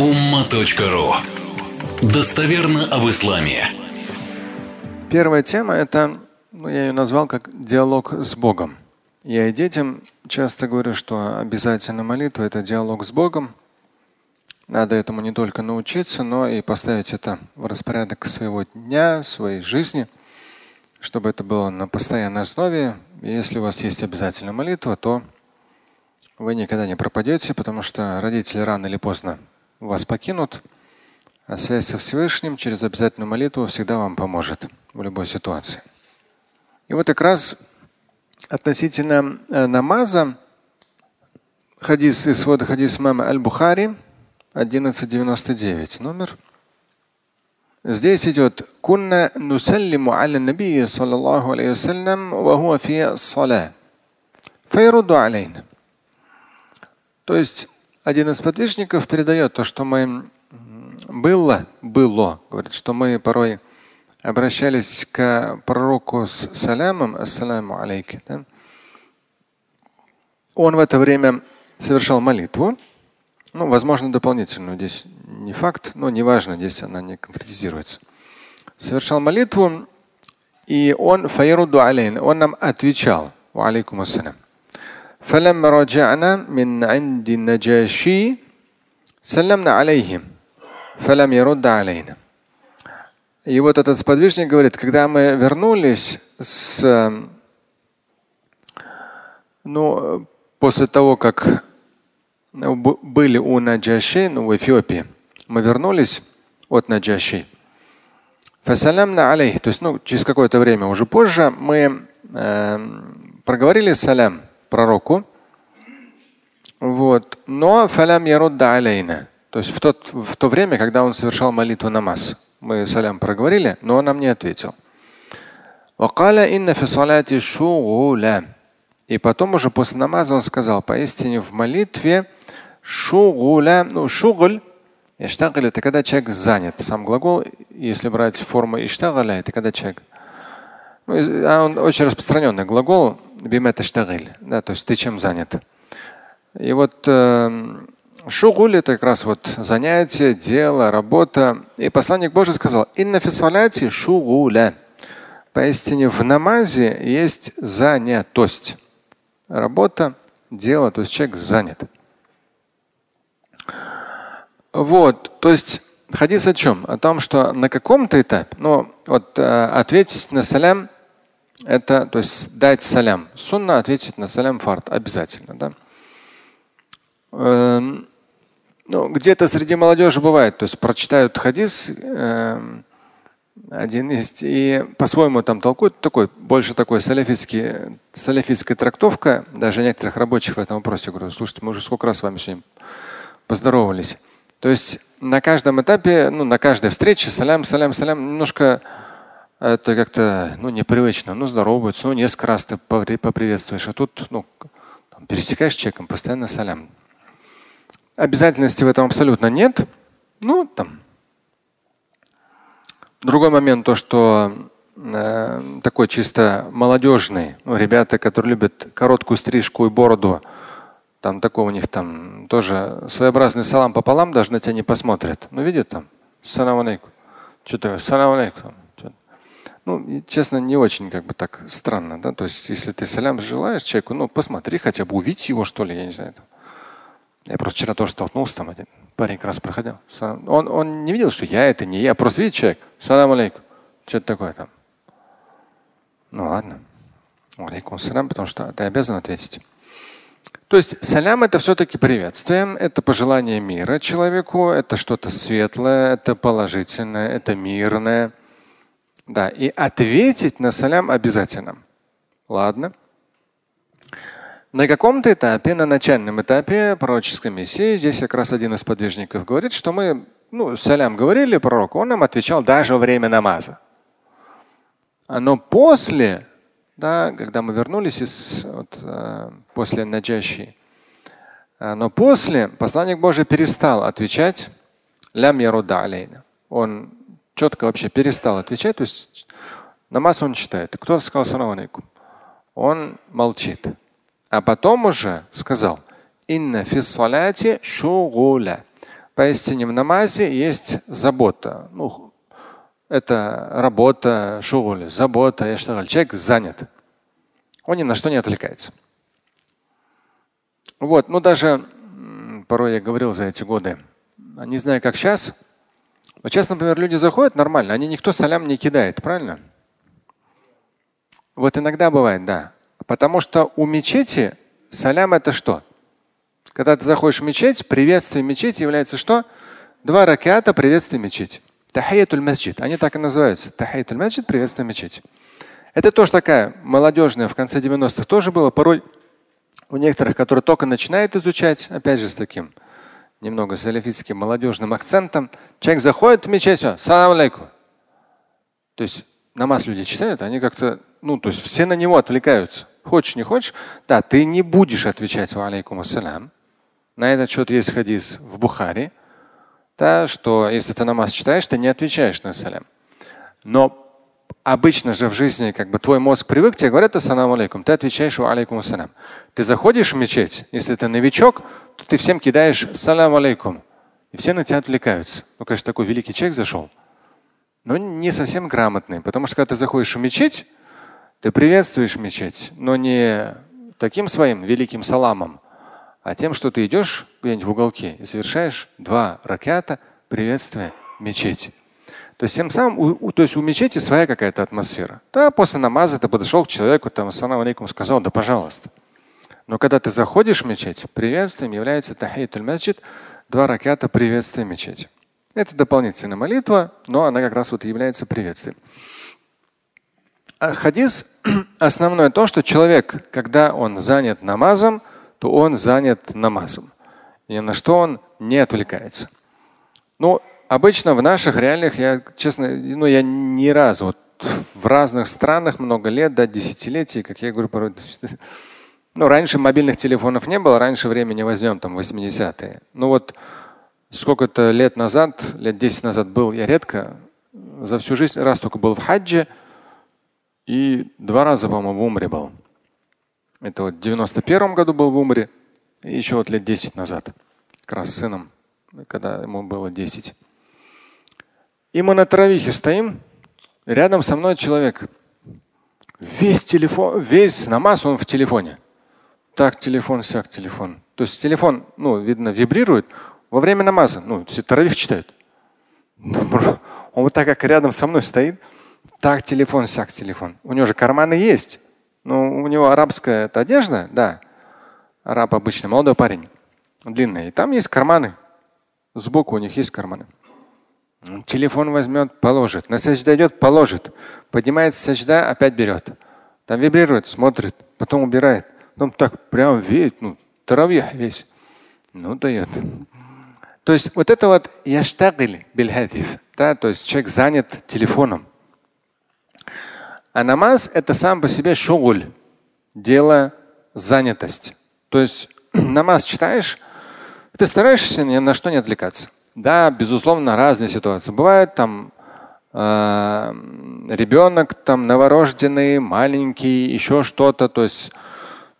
umma.ru Достоверно об исламе. Первая тема – это, ну, я ее назвал как диалог с Богом. Я и детям часто говорю, что обязательно молитва – это диалог с Богом. Надо этому не только научиться, но и поставить это в распорядок своего дня, своей жизни, чтобы это было на постоянной основе. Если у вас есть обязательная молитва, то вы никогда не пропадете, потому что родители рано или поздно вас покинут, а связь со Всевышним через обязательную молитву всегда вам поможет в любой ситуации. И вот как раз относительно э, намаза хадис из свода хадис мама Аль-Бухари 1199 номер. Здесь идет кунна нусаллиму аля набии саллаллаху алейхи вассалям ва хуа фи саля. Файруду алейна. То есть один из подвижников передает то, что мы было, было, говорит, что мы порой обращались к пророку с салямом, ассаляму алейки. Да? Он в это время совершал молитву, ну, возможно, дополнительную. Здесь не факт, но неважно, здесь она не конкретизируется. Совершал молитву, и он файруду алейн, он нам отвечал. Алейкум ассалям. فلما رجعنا من عند النجاشي سلمنا عليهم فلم يرد علينا. И вот этот сподвижник говорит, когда мы вернулись с, ну, после того, как были у Наджаши, ну, в Эфиопии, мы вернулись от Наджаши. Фасалямна алейх, то есть ну, через какое-то время уже позже мы э, проговорили салям пророку. Вот. Но фалям ярудда алейна. То есть в, тот, в то время, когда он совершал молитву намаз. Мы салям проговорили, но он нам не ответил. И потом уже после намаза он сказал, поистине в молитве шугуля, ну шугуль, иштагаль это когда человек занят. Сам глагол, если брать форму иштагаля, это когда человек. Ну, а он очень распространенный глагол, бимета штагиль, да, то есть ты чем занят. И вот э, шугуль это как раз вот занятие, дело, работа. И посланник Божий сказал, инна фисаляти шугуля. Поистине в намазе есть занятость. Работа, дело, то есть человек занят. Вот, то есть хадис о чем? О том, что на каком-то этапе, ну вот э, ответить на салям – это, то есть дать салям. Сунна ответить на салям фарт обязательно. Да? Эм, ну, где-то среди молодежи бывает, то есть прочитают хадис, э, один есть, и по-своему там толкуют, такой, больше такой саляфистский, саляфистская трактовка, даже некоторых рабочих в этом вопросе. говорю, слушайте, мы уже сколько раз с вами сегодня поздоровались. То есть на каждом этапе, ну, на каждой встрече салям, салям, салям немножко это как-то ну, непривычно. Ну, здороваются, ну, несколько раз ты поприветствуешь, а тут ну, там, пересекаешь человеком, постоянно салям. Обязательности в этом абсолютно нет. Ну, там. Другой момент то, что э, такой чисто молодежный, ну, ребята, которые любят короткую стрижку и бороду, там такого у них там тоже своеобразный салам пополам, даже на тебя не посмотрят. Ну, видят там, салам алейкум. Что такое? Салам алейкум. Ну, честно, не очень как бы так странно, да. То есть, если ты салям желаешь человеку, ну, посмотри хотя бы, увидеть его, что ли, я не знаю. Я просто вчера тоже столкнулся, там один парень как раз проходил. Он, он не видел, что я это не я, просто видит человек. Салам алейкум. Что-то такое там. Ну ладно. Алейкум салям, потому что ты обязан ответить. То есть салям это все-таки приветствие, это пожелание мира человеку, это что-то светлое, это положительное, это мирное. Да, и ответить на салям обязательно. Ладно. На каком-то этапе, на начальном этапе пророческой миссии, здесь как раз один из подвижников говорит, что мы ну, салям говорили пророку, он нам отвечал даже во время намаза. Но после, да, когда мы вернулись из, вот, э, после Наджаши, э, но после посланник Божий перестал отвечать лям яруда алейна. Он четко вообще перестал отвечать. То есть намаз он читает. Кто-то сказал салам алейкум. Он молчит. А потом уже сказал, инна фиссаляти шугуля. Поистине в намазе есть забота. Ну, это работа, шугуль, забота, я что Человек занят. Он ни на что не отвлекается. Вот, ну даже порой я говорил за эти годы, не знаю, как сейчас. Но сейчас, например, люди заходят нормально, они никто салям не кидает, правильно? Вот иногда бывает, да. Потому что у мечети салям это что? Когда ты заходишь в мечеть, приветствие мечети является что? Два ракета приветствия мечети. Тахиятуль масджид. Они так и называются. Тахиятуль масджид, приветствие мечети. Это тоже такая молодежная в конце 90-х тоже было. Порой у некоторых, которые только начинают изучать, опять же с таким немного салифитским молодежным акцентом, человек заходит в мечеть, салам алейкум. То есть намаз люди читают, они как-то, ну, то есть все на него отвлекаются. Хочешь, не хочешь, да, ты не будешь отвечать алейкум ассалям. На этот счет есть хадис в Бухаре, да, что если ты намаз читаешь, ты не отвечаешь на салям. Но обычно же в жизни как бы твой мозг привык, тебе говорят ассаламу алейкум, ты отвечаешь алейкум ассалям. Ты заходишь в мечеть, если ты новичок, то ты всем кидаешь салам алейкум. И все на тебя отвлекаются. Ну, конечно, такой великий человек зашел, но не совсем грамотный. Потому что когда ты заходишь в мечеть, ты приветствуешь мечеть, но не таким своим великим саламом, а тем, что ты идешь где-нибудь в уголке и совершаешь два ракета приветствия мечети. То есть тем самым, у, у, то есть у мечети своя какая-то атмосфера. Да, после намаза ты подошел к человеку, там, ассаламу алейкум, сказал, да пожалуйста. Но когда ты заходишь в мечеть, приветствием является тахиятуль масджид, два ракета приветствия мечети. Это дополнительная молитва, но она как раз вот является приветствием. А хадис основное то, что человек, когда он занят намазом, то он занят намазом. И на что он не отвлекается. Ну, Обычно в наших реальных, я честно, ну я ни разу вот в разных странах много лет, да, десятилетий, как я говорю, порой, ну, раньше мобильных телефонов не было, раньше времени возьмем там 80-е. Ну вот сколько-то лет назад, лет 10 назад был я редко, за всю жизнь раз только был в хаджи и два раза, по-моему, в Умре был. Это вот в 91 году был в Умре и еще вот лет 10 назад, как раз с сыном, когда ему было 10. И мы на травихе стоим, рядом со мной человек. Весь телефон, весь намаз он в телефоне. Так телефон, сяк телефон. То есть телефон, ну, видно, вибрирует во время намаза. Ну, все таравих читают. Он вот так как рядом со мной стоит, так телефон, сяк телефон. У него же карманы есть. Ну, у него арабская это одежда, да. Араб обычный, молодой парень, длинный. И там есть карманы. Сбоку у них есть карманы. Телефон возьмет, положит. На сажда идет, положит. Поднимается сажда, опять берет. Там вибрирует, смотрит, потом убирает. Потом так прям веет, ну, таравих весь. Ну, дает. То есть вот это вот яштагиль бильхатиф, да, то есть человек занят телефоном. А намаз это сам по себе шугуль, дело занятость. То есть намаз читаешь, ты стараешься ни на что не отвлекаться. Да, безусловно, разные ситуации. Бывает там э, ребенок там новорожденный, маленький, еще что-то. То есть,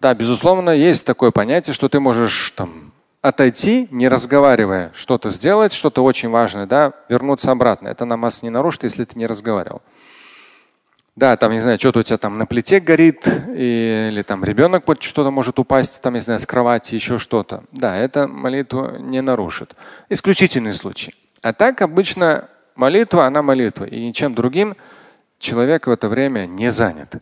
да, безусловно, есть такое понятие, что ты можешь там отойти, не разговаривая, что-то сделать, что-то очень важное, да, вернуться обратно. Это намаз не нарушит, если ты не разговаривал. Да, там, не знаю, что-то у тебя там на плите горит, или там ребенок что-то может упасть, там, не знаю, с кровати, еще что-то. Да, это молитву не нарушит. Исключительный случай. А так обычно молитва, она молитва. И ничем другим человек в это время не занят.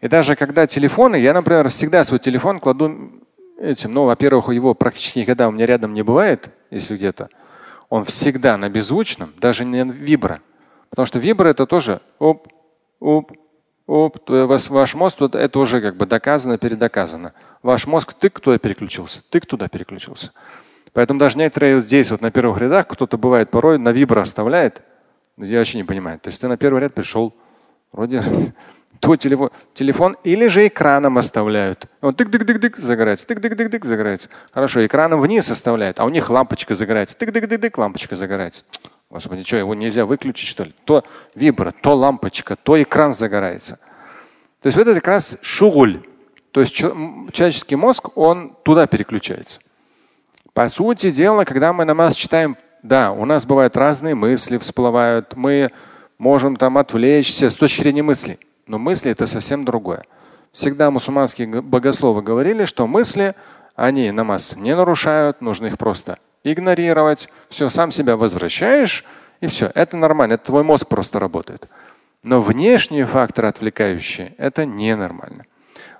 И даже когда телефоны, я, например, всегда свой телефон кладу этим, ну, во-первых, его практически никогда у меня рядом не бывает, если где-то. Он всегда на беззвучном, даже не вибро. Потому что вибро это тоже оп, оп, оп, ваш, ваш мозг, это уже как бы доказано, передоказано. Ваш мозг тык туда переключился, тык туда переключился. Поэтому даже некоторые здесь, вот на первых рядах, кто-то бывает порой на вибро оставляет. Я вообще не понимаю. То есть ты на первый ряд пришел, вроде твой телефон, телефон или же экраном оставляют. Он тык-дык-дык-дык загорается, тык-дык-дык-дык загорается. Хорошо, экраном вниз оставляют, а у них лампочка загорается, тык-дык-дык-дык, лампочка загорается. Господи, что, его нельзя выключить, что ли? То вибра, то лампочка, то экран загорается. То есть вот это как раз шугуль. То есть человеческий мозг, он туда переключается. По сути дела, когда мы намаз читаем Да, у нас бывают разные мысли всплывают, мы можем там отвлечься с точки зрения мысли. Но мысли это совсем другое. Всегда мусульманские богословы говорили, что мысли, они намаз не нарушают, нужно их просто игнорировать. Все, сам себя возвращаешь, и все. Это нормально, это твой мозг просто работает. Но внешние факторы отвлекающие – это ненормально.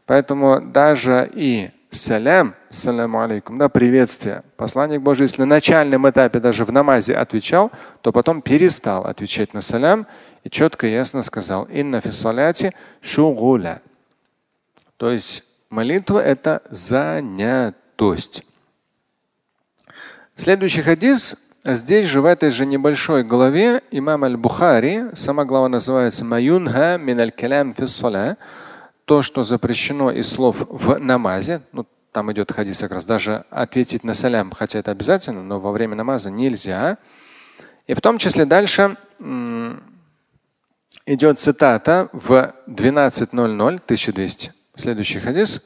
Поэтому даже и салям, саляму алейкум, да, приветствие. Посланник Божий, если на начальном этапе даже в намазе отвечал, то потом перестал отвечать на салям и четко и ясно сказал «Инна фиссаляти шугуля». То есть молитва – это занятость. Следующий хадис Здесь же в этой же небольшой главе имам Аль-Бухари, сама глава называется «Маюнха мин аль-калям фиссаля», то, что запрещено из слов в намазе, ну, там идет хадис как раз, даже ответить на салям, хотя это обязательно, но во время намаза нельзя. И в том числе дальше идет цитата в 12.00, 1200, следующий хадис,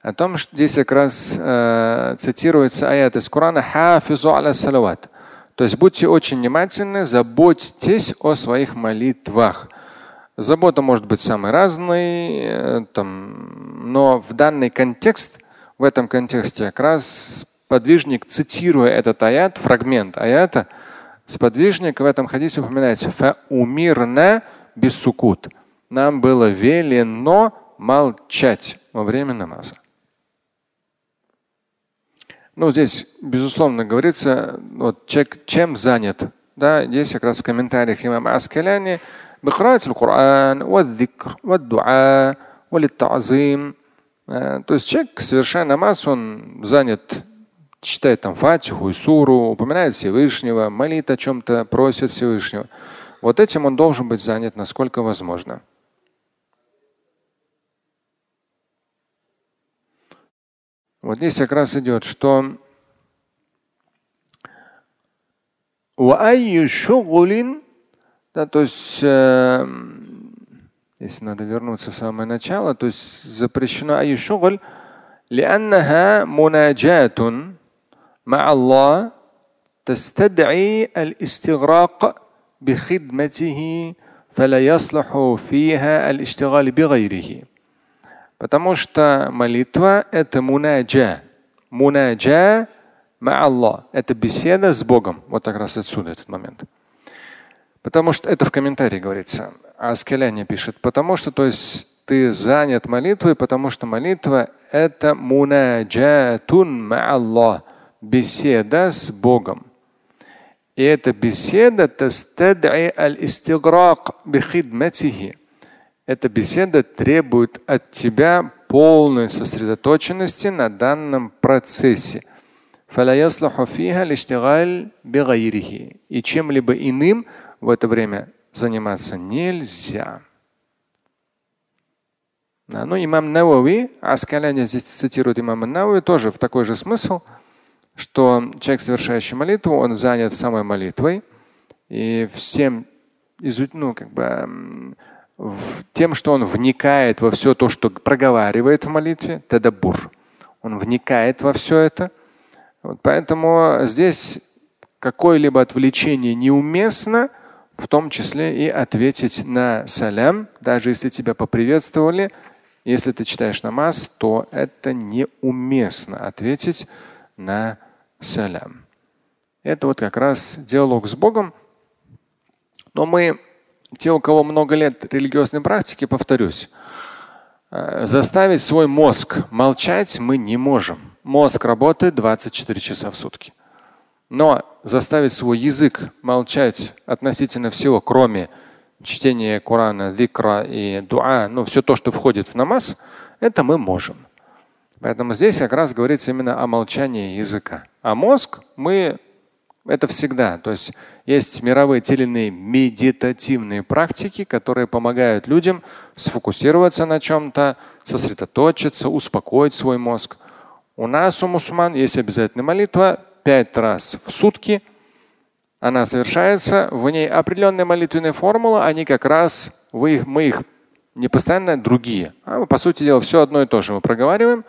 о том, что здесь как раз э, цитируется аят из Корана «Хафизу аля салават». То есть будьте очень внимательны, заботьтесь о своих молитвах. Забота может быть самой разной, э, там, но в данный контекст в этом контексте как раз подвижник, цитируя этот аят, фрагмент аята, сподвижник в этом хадисе упоминается «Фаумирна бисукут». Нам было велено молчать во время намаза. Ну, здесь, безусловно, говорится, вот человек чем занят. Да, здесь как раз в комментариях имам Аскаляни بقراءة القرآن والذكر والدعاء وللتعظيم Э, то есть человек, совершая намаз, он занят, читает там фатиху и суру, упоминает Всевышнего, молит о чем-то, просит Всевышнего. Вот этим он должен быть занят, насколько возможно. Вот здесь как раз идет, что да, то есть э, если надо вернуться в самое начало, то есть запрещено أي شغل لأنها مناجاة مع الله تستدعي الاستغراق بخدمته فلا يصلح فيها الاشتغال بغيره. Потому что молитва – это мунаджа. Мунаджа ма Аллах. Это беседа с Богом. Вот как раз отсюда этот момент. Потому что это в комментарии говорится. А Аскеляне пишет, потому что, то есть, ты занят молитвой, потому что молитва это мунаджатун Аллах, беседа с Богом. И эта беседа эта беседа требует от тебя полной сосредоточенности на данном процессе. И чем-либо иным в это время заниматься нельзя. Да, ну, имам Навави, Аскаляни здесь цитирует имама Навави, тоже в такой же смысл, что человек, совершающий молитву, он занят самой молитвой и всем, ну, как бы, тем, что он вникает во все то, что проговаривает в молитве, тадабур. Он вникает во все это. Вот поэтому здесь какое-либо отвлечение неуместно – в том числе и ответить на салям, даже если тебя поприветствовали. Если ты читаешь намаз, то это неуместно ответить на салям. Это вот как раз диалог с Богом. Но мы, те, у кого много лет религиозной практики, повторюсь, э, заставить свой мозг молчать мы не можем. Мозг работает 24 часа в сутки. Но заставить свой язык молчать относительно всего, кроме чтения Корана, дикра и дуа, ну все то, что входит в намаз, это мы можем. Поэтому здесь как раз говорится именно о молчании языка. А мозг мы это всегда. То есть есть мировые теленные медитативные практики, которые помогают людям сфокусироваться на чем-то, сосредоточиться, успокоить свой мозг. У нас, у мусульман, есть обязательная молитва пять раз в сутки. Она совершается, в ней определенные молитвенные формулы, они как раз, вы их, мы их не постоянно другие, а по сути дела все одно и то же мы проговариваем.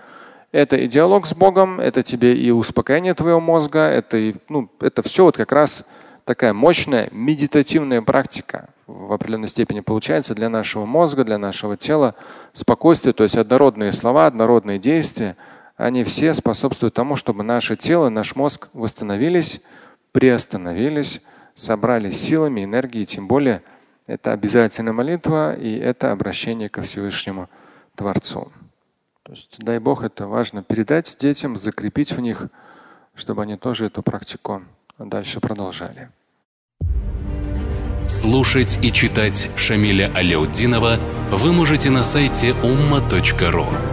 Это и диалог с Богом, это тебе и успокоение твоего мозга, это, и, ну, это все вот как раз такая мощная медитативная практика в определенной степени получается для нашего мозга, для нашего тела. Спокойствие, то есть однородные слова, однородные действия, они все способствуют тому, чтобы наше тело, наш мозг восстановились, приостановились, собрались силами, энергией, тем более это обязательная молитва и это обращение ко Всевышнему Творцу. То есть, дай Бог, это важно передать детям, закрепить в них, чтобы они тоже эту практику дальше продолжали. Слушать и читать Шамиля Аляутдинова вы можете на сайте umma.ru.